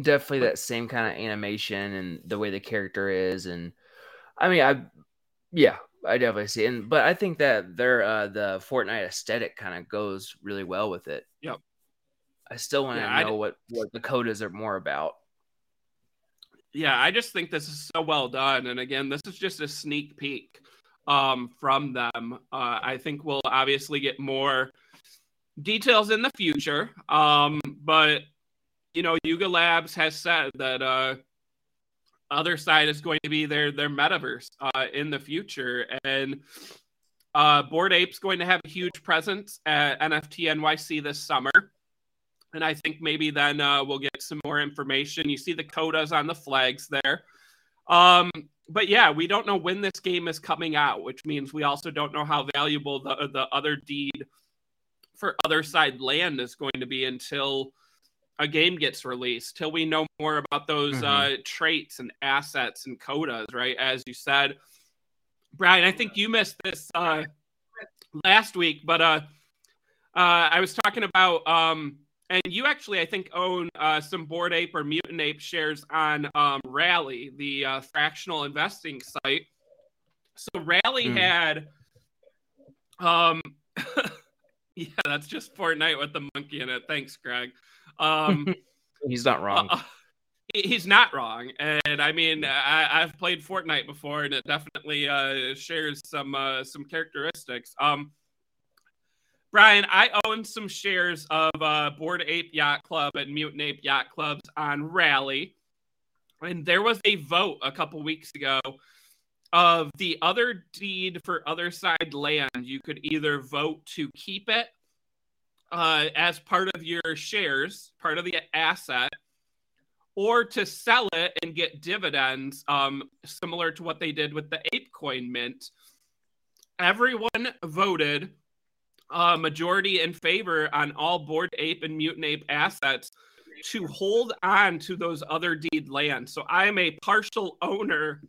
Definitely that same kind of animation and the way the character is, and I mean, I yeah, I definitely see. It. And but I think that their uh, the Fortnite aesthetic kind of goes really well with it. Yep. I still want to yeah, know what what the code is more about yeah, I just think this is so well done. And again, this is just a sneak peek um, from them. Uh, I think we'll obviously get more details in the future. Um, but, you know, Yuga Labs has said that uh, Otherside is going to be their, their metaverse uh, in the future. And uh, Bored Ape's going to have a huge presence at NFT NYC this summer and I think maybe then uh, we'll get some more information. You see the Kodas on the flags there. Um, but yeah, we don't know when this game is coming out, which means we also don't know how valuable the the Otherdeed for Otherside land is going to be until a game gets released, till we know more about those mm-hmm. uh, traits and assets and Kodas, right? As you said, Brian, I think you missed this uh, last week, but uh, uh, I was talking about um, and you actually, I think, own uh, some Bored Ape or Mutant Ape shares on um, Rally, the uh, fractional investing site. So Rally mm. had, um, <laughs> yeah, that's just Fortnite with the monkey in it. Thanks, Greg. Um, <laughs> he's not wrong. Uh, <laughs> he's not wrong, and I mean, I, have played Fortnite before, and it definitely uh, shares some uh, some characteristics. Um, Brian, I own some shares of uh, Bored Ape Yacht Club and Mutant Ape Yacht Clubs on Rally. And there was a vote a couple weeks ago of the Otherdeed for Otherside land. You could either vote to keep it uh, as part of your shares, part of the asset, or to sell it and get dividends, um, similar to what they did with the ApeCoin Mint. Everyone voted uh, majority in favor on all Bored Ape and Mutant Ape assets to hold on to those Otherdeed lands. So I am a partial owner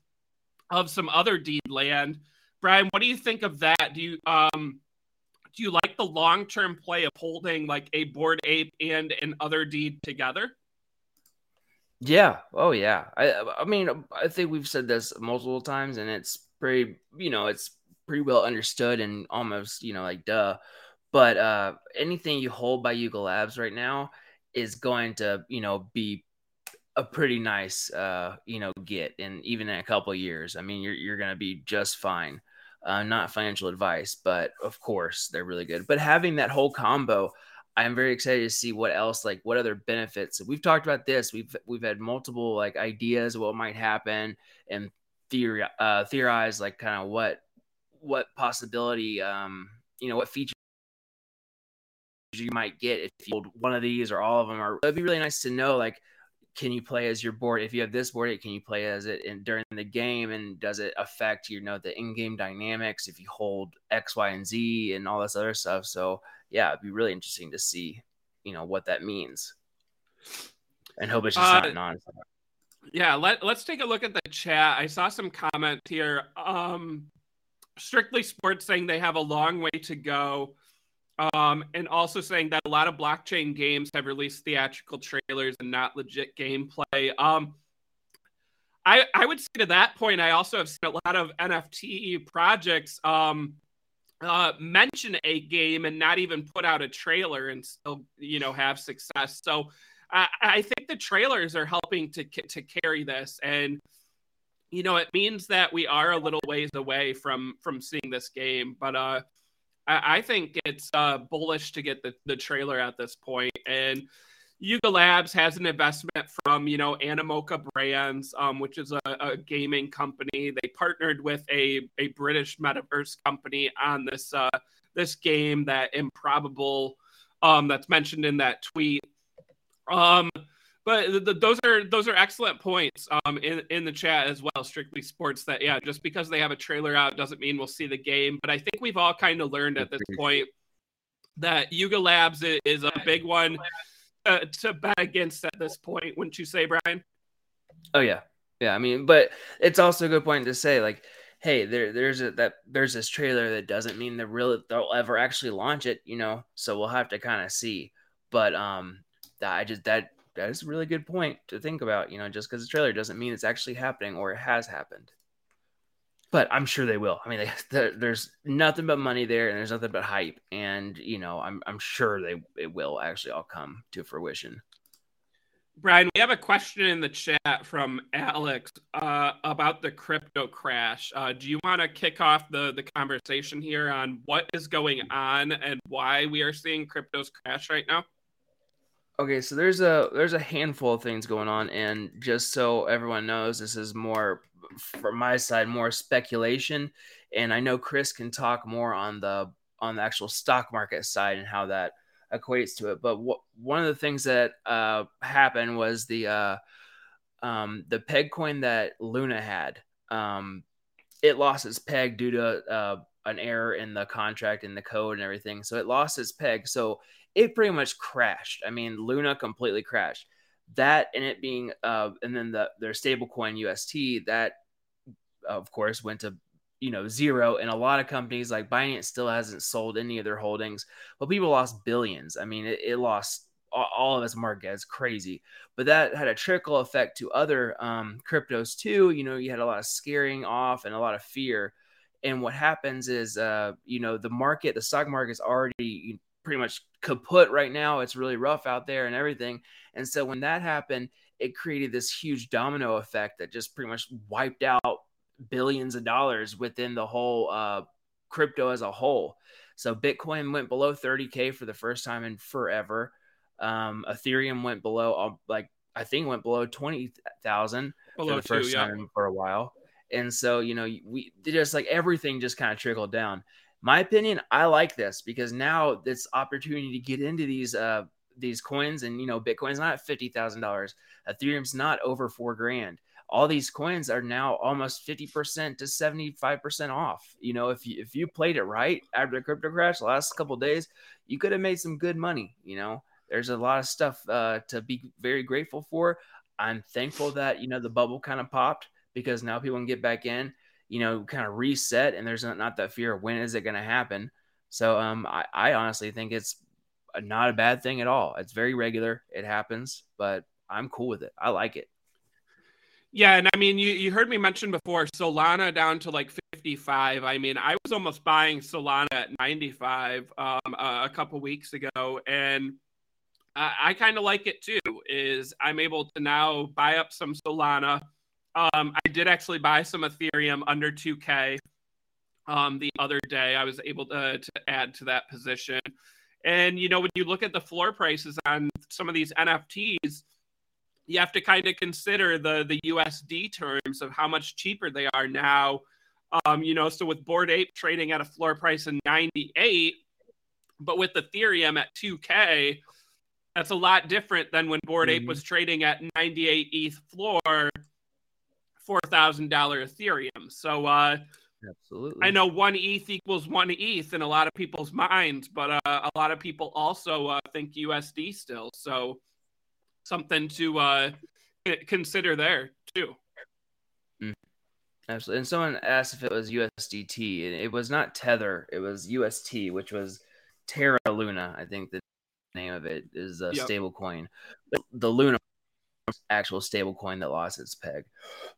of some Otherdeed land. Brian, what do you think of that? Do you um do you like the long term play of holding like a Bored Ape and an Otherdeed together? Yeah. Oh yeah. I I mean I think we've said this multiple times and it's pretty you know it's pretty well understood and almost you know like duh. But uh anything you hold by Yuga Labs right now is going to you know be a pretty nice uh you know get and even in a couple years. I mean you're you're gonna be just fine. Uh, not financial advice, but of course they're really good. But having that whole combo, I'm very excited to see what else, like what other benefits. We've talked about this. We've we've had multiple like ideas of what might happen and theory uh, theorize like kind of what what possibility um you know what features you might get if you hold one of these or all of them. Or it'd be really nice to know like can you play as your board? If you have this board can you play as it in, during the game? And does it affect you know the in-game dynamics if you hold x y and z and all this other stuff? So yeah it'd be really interesting to see you know what that means. And hope it's just uh, not nonsense yeah let, let's take a look at the chat. I saw some comment here. Um strictly sports saying they have a long way to go um, and also saying that a lot of blockchain games have released theatrical trailers and not legit gameplay. Um, I, I would say to that point, I also have seen a lot of NFT projects um, uh, mention a game and not even put out a trailer and still, you know, have success. So I, I think the trailers are helping to to carry this, and you know, it means that we are a little ways away from from seeing this game. But uh, I, I think it's uh, bullish to get the, the trailer at this point. And Yuga Labs has an investment from, you know, Animoca Brands, um, which is a, a, gaming company. They partnered with a, a British metaverse company on this uh, this game that Improbable um, that's mentioned in that tweet. Um, but the, those are those are excellent points um, in in the chat as well. Strictly sports. That yeah, just because they have a trailer out doesn't mean we'll see the game. But I think we've all kind of learned at this point that Yuga Labs is a big one uh, to bet against at this point. Wouldn't you say, Brian? Oh yeah, yeah. I mean, but it's also a good point to say like hey, there there's a that there's this trailer that doesn't mean that really they'll ever actually launch it, you know. So we'll have to kind of see. But um, that I just that that is a really good point to think about. You know, just because the trailer doesn't mean it's actually happening or it has happened. But I'm sure they will. I mean, <laughs> they, there's nothing but money there, and there's nothing but hype, and you know, I'm I'm sure they it will actually all come to fruition. Brian, we have a question in the chat from Alex uh, about the crypto crash. Uh, do you want to kick off the, the conversation here on what is going on and why we are seeing cryptos crash right now? Okay, so there's a there's a handful of things going on, and just so everyone knows, this is more from my side, more speculation. And I know Chris can talk more on the on the actual stock market side and how that equates to it. But what, one of the things that uh, happened was the uh, um, the peg coin that Luna had. Um, it lost its peg due to uh, an error in the contract and the code and everything. So it lost its peg. So it pretty much crashed. I mean, Luna completely crashed. That and it being, uh, and then the their stablecoin UST that, of course, went to you know zero. And a lot of companies like Binance still hasn't sold any of their holdings, but people lost billions. I mean, it, it lost all of its market. It's crazy, but that had a trickle effect to other um, cryptos too. You know, you had a lot of scaring off and a lot of fear. And what happens is, uh, you know, the market, the stock market is already pretty much kaput right now. It's really rough out there and everything. And so when that happened, it created this huge domino effect that just pretty much wiped out billions of dollars within the whole uh, crypto as a whole. So Bitcoin went below 30k for the first time in forever. Um, Ethereum went below uh, like I think went below 20,000 for the first two, yeah. time for a while. And so, you know, we just like everything just kind of trickled down my opinion, I like this because now this opportunity to get into these uh these coins and you know Bitcoin's not fifty thousand dollars, Ethereum's not over four grand. All these coins are now almost fifty percent to seventy five percent off. You know, if you if you played it right after the crypto crash the last couple days, you could have made some good money. You know, there's a lot of stuff uh, to be very grateful for. I'm thankful that you know the bubble kind of popped because now people can get back in you know, kind of reset and there's not, not that fear of when is it going to happen. So um, I, I honestly think it's not a bad thing at all. It's very regular. It happens, but I'm cool with it. I like it. Yeah, and I mean, you, you heard me mention before Solana down to like 55. I mean, I was almost buying Solana at 95 um, a, a couple weeks ago, and I, I kind of like it too. Is I'm able to now buy up some Solana. Um, I did actually buy some Ethereum under 2K um, the other day. I was able to, to add to that position. And, you know, when you look at the floor prices on some of these NFTs, you have to kind of consider the the USD terms of how much cheaper they are now. Um, you know, so with Bored Ape trading at a floor price of 98, but with Ethereum at 2K, that's a lot different than when Bored mm-hmm. Ape was trading at 98 ETH floor, $4,000 Ethereum. So, uh, Absolutely. I know one ETH equals one ETH in a lot of people's minds, but uh, a lot of people also uh, think USD still. So something to uh, consider there too. Mm. Absolutely. And someone asked if it was USDT, it was not Tether. It was UST, which was Terra Luna. I think the name of it is a yep. stable coin. The Luna actual stable coin that lost its peg,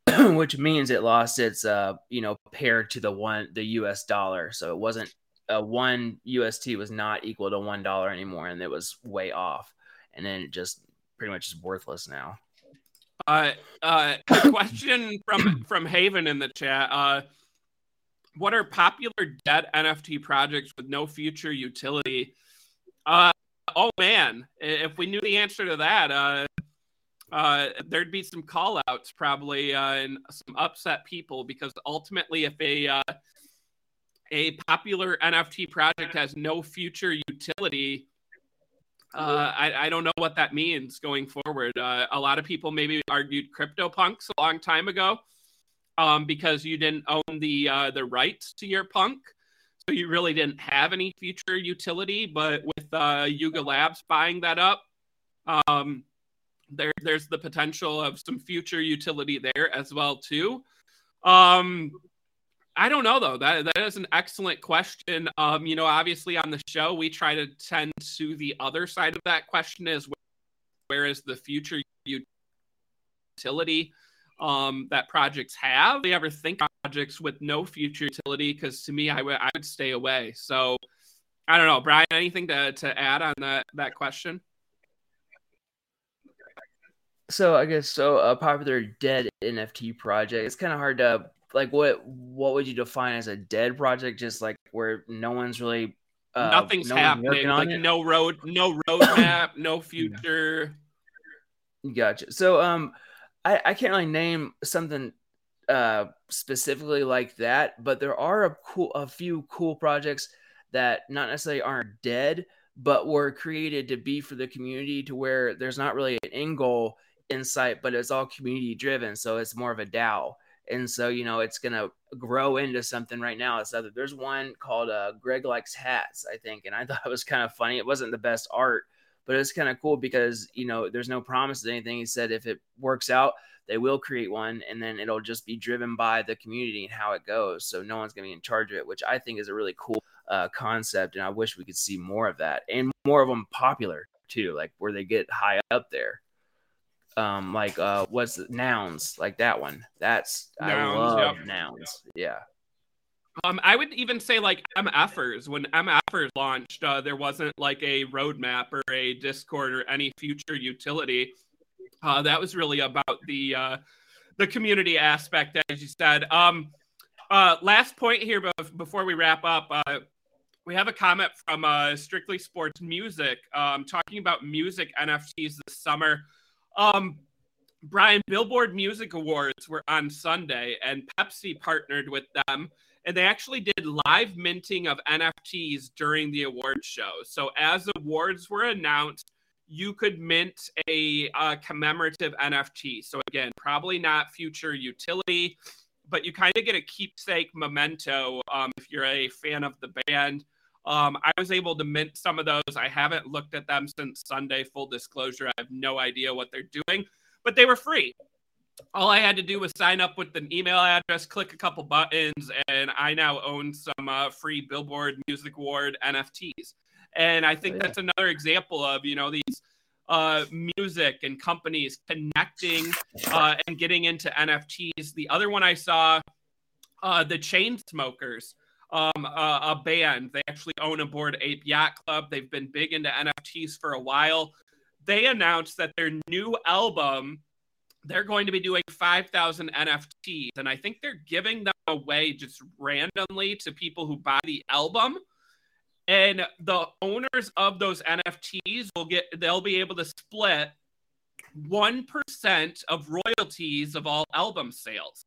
<clears throat> which means it lost its uh you know paired to the one the US dollar. So it wasn't uh, one UST was not equal to one dollar anymore, and it was way off. And then it just pretty much is worthless now. Uh, uh, a <coughs> question from <clears throat> from Haven in the chat. Uh, what are popular dead NFT projects with no future utility? Uh, oh man, if we knew the answer to that, uh, uh, there'd be some call outs probably uh, and some upset people because ultimately if a uh, a popular nft project has no future utility uh, I, I, don't know what that means going forward. Uh, a lot of people maybe argued CryptoPunks a long time ago um, because you didn't own the the rights to your punk. So you really didn't have any future utility but with yuga labs buying that up um, there there's the potential of some future utility there as well too. Um, I don't know though. That that is an excellent question. Um, you know, obviously on the show we try to tend to the other side of that question is where is the future utility um, that projects have? Do you ever think projects with no future utility? Because to me, I would I would stay away. So I don't know, Brian. Anything to to add on that that question? So I guess so a popular dead NFT project. It's kind of hard to like what what would you define as a dead project? Just like where no one's really uh, nothing's no happening. Like it? no road, no <coughs> roadmap, no future. Gotcha. So um, I I can't really name something uh specifically like that, but there are a cool a few cool projects that not necessarily aren't dead, but were created to be for the community to where there's not really an end goal insight, but it's all community driven. So it's more of a DAO. And so, you know, it's going to grow into something right now. It's other, there's one called uh, Greg Likes Hats, I think. And I <laughs> thought it was kind of funny. It wasn't the best art, but it's kind of cool because, you know, there's no promises anything. He said if it works out, they will create one and then it'll just be driven by the community and how it goes. So no one's going to be in charge of it, which I think is a really cool uh, concept. And I wish we could see more of that and more of them popular too, like where they get high up there um like uh what's the, nouns like that one. That's nouns, i love yep. nouns. Yeah. Um i would even say like mfers when mfers launched uh there wasn't like a roadmap or a discord or any future utility. Uh that was really about the uh the community aspect as you said. Um uh last point here before we wrap up uh we have a comment from uh, Strictly Sports Music um, talking about music NFTs this summer. Um, Brian, Billboard Music Awards were on Sunday, and Pepsi partnered with them, and they actually did live minting of NFTs during the award show. So as awards were announced, you could mint a uh, commemorative NFT. So again, probably not future utility, but you kind of get a keepsake memento um, if you're a fan of the band. Um, I was able to mint some of those. I haven't looked at them since Sunday. Full disclosure, I have no idea what they're doing, but they were free. all I had to do was sign up with an email address, click a couple buttons, and I now own some uh, free Billboard Music Award NFTs. And I think oh, yeah. that's another example of you know these uh, music and companies connecting uh, and getting into NFTs. The other one I saw, uh, the Chainsmokers, um, a, a band. They actually own a Bored Ape Yacht Club. They've been big into NFTs for a while. They announced that their new album they're going to be doing 5,000 NFTs. And I think they're giving them away just randomly to people who buy the album. And the owners of those NFTs will get, they'll be able to split 1% of royalties of all album sales.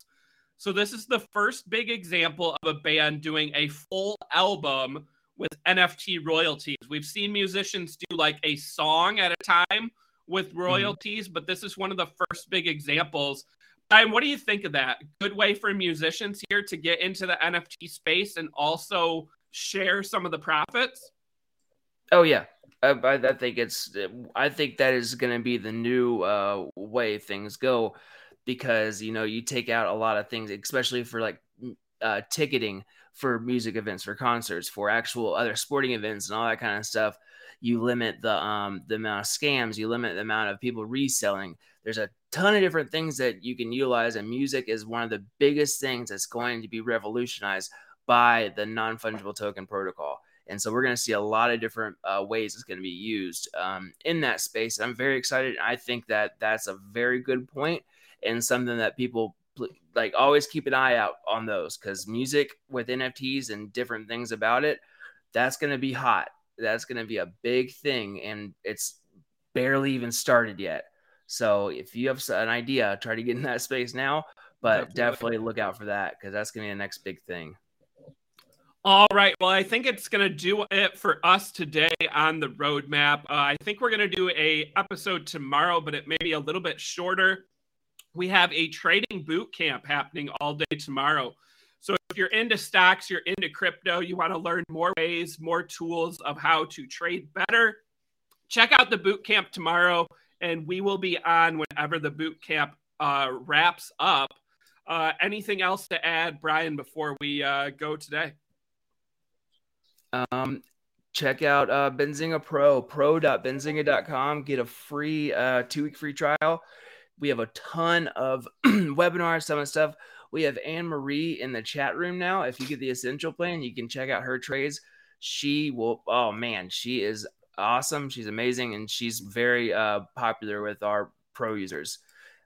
So this is the first big example of a band doing a full album with NFT royalties. We've seen musicians do like a song at a time with mm-hmm. royalties, mm-hmm. but this is one of the first big examples. And what do you think of that? Good way for musicians here to get into the NFT space and also share some of the profits? Oh yeah, I, I think it's. I think that is going to be the new uh, way things go, because you know you take out a lot of things, especially for like uh, ticketing for music events, for concerts, for actual other sporting events, and all that kind of stuff you limit the um the amount of scams, you limit the amount of people reselling. There's a ton of different things that you can utilize, and music is one of the biggest things that's going to be revolutionized by the non fungible token protocol. And so we're going to see a lot of different uh, ways it's going to be used um, in that space. I'm very excited. I think that that's a very good point and something that people like always keep an eye out on those because music with NFTs and different things about it, that's going to be hot that's going to be a big thing and it's barely even started yet so if you have an idea try to get in that space now but definitely, definitely look out for that because that's going to be the next big thing all right. Well, I think it's going to do it for us today on the roadmap. Uh, I think we're going to do a episode tomorrow, but it may be a little bit shorter. We have a trading boot camp happening all day tomorrow. So if you're into stocks, you're into crypto, you want to learn more ways, more tools of how to trade better, check out the boot camp tomorrow, and we will be on whenever the boot camp uh, wraps up. Uh, anything else to add, Brian, before we uh, go today? Um, check out uh, Benzinga Pro, pro.benzinga.com. Get a free uh, two week free trial. We have a ton of <clears throat> webinars, some of stuff we have Anne Marie in the chat room now. If you get the essential plan, you can check out her trades. She will, oh man, she is awesome. She's amazing and she's very uh, popular with our pro users.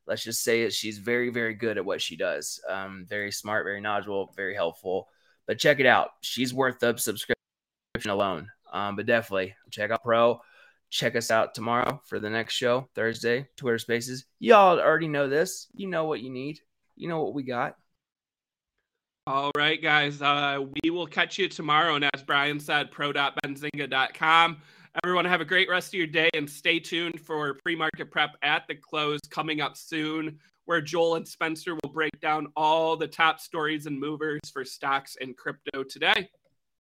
Let's just say it. She's very, very good at what she does. Um, very smart, very knowledgeable, very helpful. But check it out. She's worth the subscription alone. Um, but definitely check out Pro. Check us out tomorrow for the next show, Thursday, Twitter Spaces. Y'all already know this. You know what you need you know what we got. All right, guys. Uh, we will catch you tomorrow. And as Brian said, pro.benzinga.com. Everyone, have a great rest of your day and stay tuned for pre market prep at the close coming up soon, where Joel and Spencer will break down all the top stories and movers for stocks and crypto today.